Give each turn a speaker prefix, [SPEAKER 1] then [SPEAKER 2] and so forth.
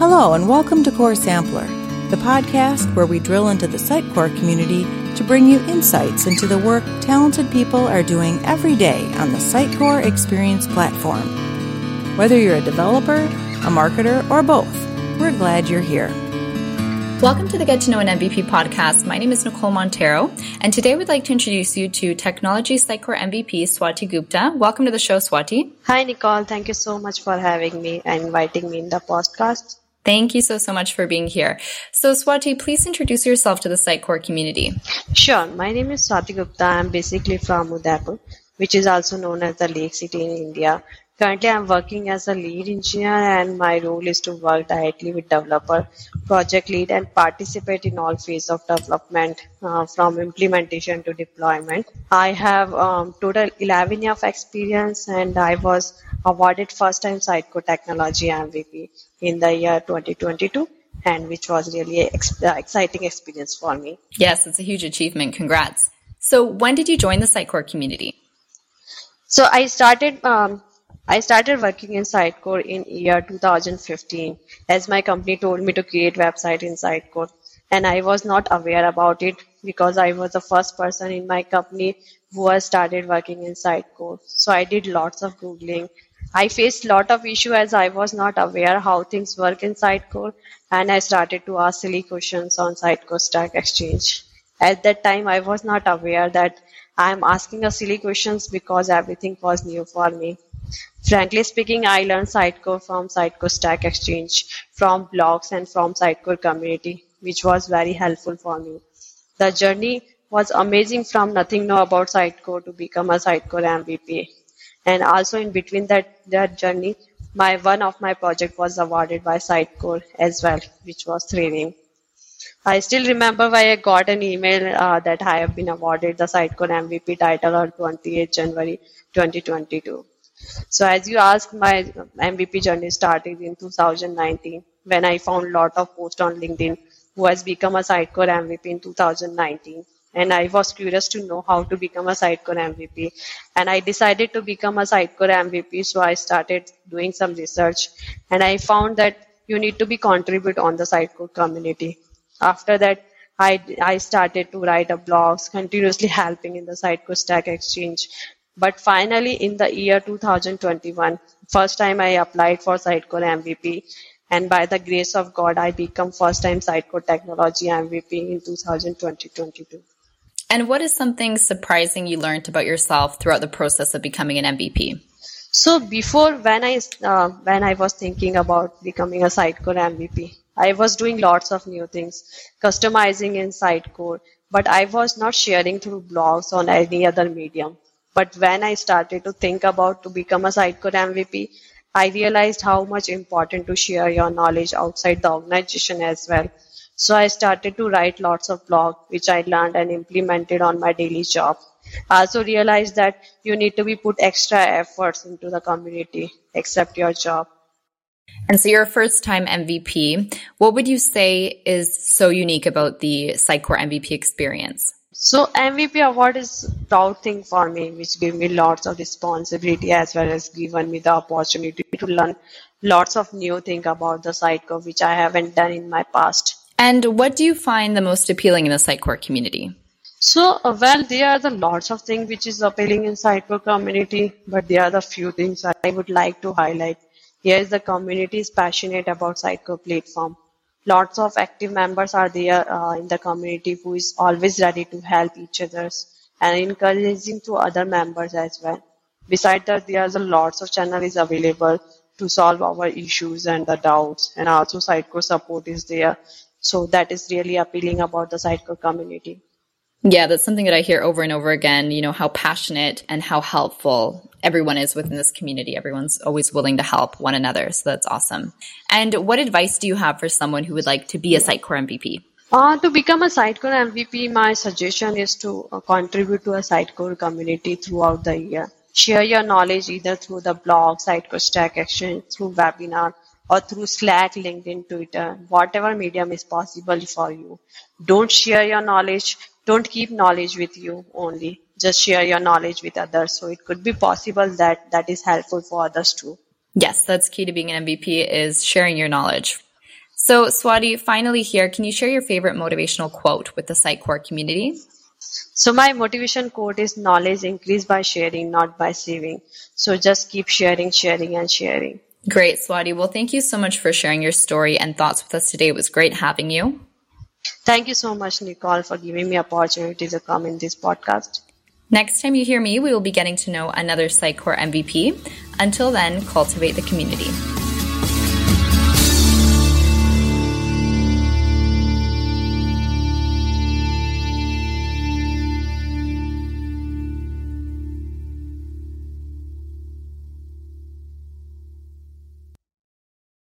[SPEAKER 1] Hello, and welcome to Core Sampler, the podcast where we drill into the Sitecore community to bring you insights into the work talented people are doing every day on the Sitecore Experience platform. Whether you're a developer, a marketer, or both, we're glad you're here.
[SPEAKER 2] Welcome to the Get to Know an MVP podcast. My name is Nicole Montero, and today we'd like to introduce you to Technology Sitecore MVP Swati Gupta. Welcome to the show, Swati.
[SPEAKER 3] Hi, Nicole. Thank you so much for having me and inviting me in the podcast.
[SPEAKER 2] Thank you so, so much for being here. So, Swati, please introduce yourself to the Sitecore community.
[SPEAKER 3] Sure. My name is Swati Gupta. I'm basically from Udaipur, which is also known as the Lake City in India. Currently, I'm working as a lead engineer, and my role is to work directly with developer, project lead, and participate in all phases of development, uh, from implementation to deployment. I have um, total 11 years of experience, and I was awarded first time Sitecore Technology MVP in the year 2022 and which was really an ex- uh, exciting experience for me.
[SPEAKER 2] Yes, it's a huge achievement. Congrats. So, when did you join the Sitecore community?
[SPEAKER 3] So I started um, I started working in Sitecore in year 2015 as my company told me to create website in Sitecore and I was not aware about it because I was the first person in my company who has started working in Sitecore. So I did lots of googling. I faced a lot of issue as I was not aware how things work in Sitecore and I started to ask silly questions on Sitecore Stack Exchange. At that time I was not aware that I am asking a silly questions because everything was new for me. Frankly speaking, I learned Sitecore from Sitecore Stack Exchange, from blogs and from Sitecore community, which was very helpful for me. The journey was amazing from nothing know about Sitecore to become a Sitecore MVP. And also in between that, that journey, my one of my project was awarded by Sitecore as well, which was thrilling. I still remember why I got an email uh, that I have been awarded the Sitecore MVP title on 28 January 2022. So as you asked, my MVP journey started in 2019 when I found lot of posts on LinkedIn who has become a Sitecore MVP in 2019. And I was curious to know how to become a Sitecore MVP. And I decided to become a Sitecore MVP. So I started doing some research and I found that you need to be contribute on the Sitecore community. After that, I, I started to write a blogs, continuously helping in the Sitecore Stack Exchange. But finally, in the year 2021, first time I applied for Sitecore MVP, and by the grace of God, I become first time Sitecore Technology MVP in 2022.
[SPEAKER 2] And what is something surprising you learned about yourself throughout the process of becoming an MVP?
[SPEAKER 3] So before, when I uh, when I was thinking about becoming a Sitecore MVP, I was doing lots of new things, customizing in Sitecore, but I was not sharing through blogs on any other medium. But when I started to think about to become a Sitecore MVP, I realized how much important to share your knowledge outside the organization as well. So I started to write lots of blog, which I learned and implemented on my daily job. I also realized that you need to be put extra efforts into the community, except your job.
[SPEAKER 2] And so you're a first time MVP. What would you say is so unique about the Sitecore MVP experience?
[SPEAKER 3] So MVP award is proud thing for me, which gave me lots of responsibility as well as given me the opportunity to learn lots of new thing about the Sitecore, which I haven't done in my past.
[SPEAKER 2] And what do you find the most appealing in the Sitecore community?
[SPEAKER 3] So, uh, well, there are the lots of things which is appealing in Sitecore community, but there are the few things I would like to highlight. Here is the community is passionate about Sitecore platform. Lots of active members are there uh, in the community who is always ready to help each others and encouraging to other members as well. Besides that, there are the lots of channels available to solve our issues and the doubts, and also Sitecore support is there. So that is really appealing about the Sitecore community.
[SPEAKER 2] Yeah, that's something that I hear over and over again, you know, how passionate and how helpful everyone is within this community. Everyone's always willing to help one another. So that's awesome. And what advice do you have for someone who would like to be a Sitecore MVP?
[SPEAKER 3] Uh, to become a Sitecore MVP, my suggestion is to uh, contribute to a Sitecore community throughout the year. Share your knowledge either through the blog, Sitecore Stack Exchange, through webinar, or through Slack, LinkedIn, Twitter, whatever medium is possible for you. Don't share your knowledge. Don't keep knowledge with you only. Just share your knowledge with others. So it could be possible that that is helpful for others too.
[SPEAKER 2] Yes, that's key to being an MVP is sharing your knowledge. So, Swati, finally here, can you share your favorite motivational quote with the Sitecore community?
[SPEAKER 3] So my motivation quote is knowledge increased by sharing, not by saving. So just keep sharing, sharing, and sharing.
[SPEAKER 2] Great, Swati. Well, thank you so much for sharing your story and thoughts with us today. It was great having you.
[SPEAKER 3] Thank you so much, Nicole, for giving me opportunity to come in this podcast.
[SPEAKER 2] Next time you hear me, we will be getting to know another Sitecore MVP. Until then, cultivate the community.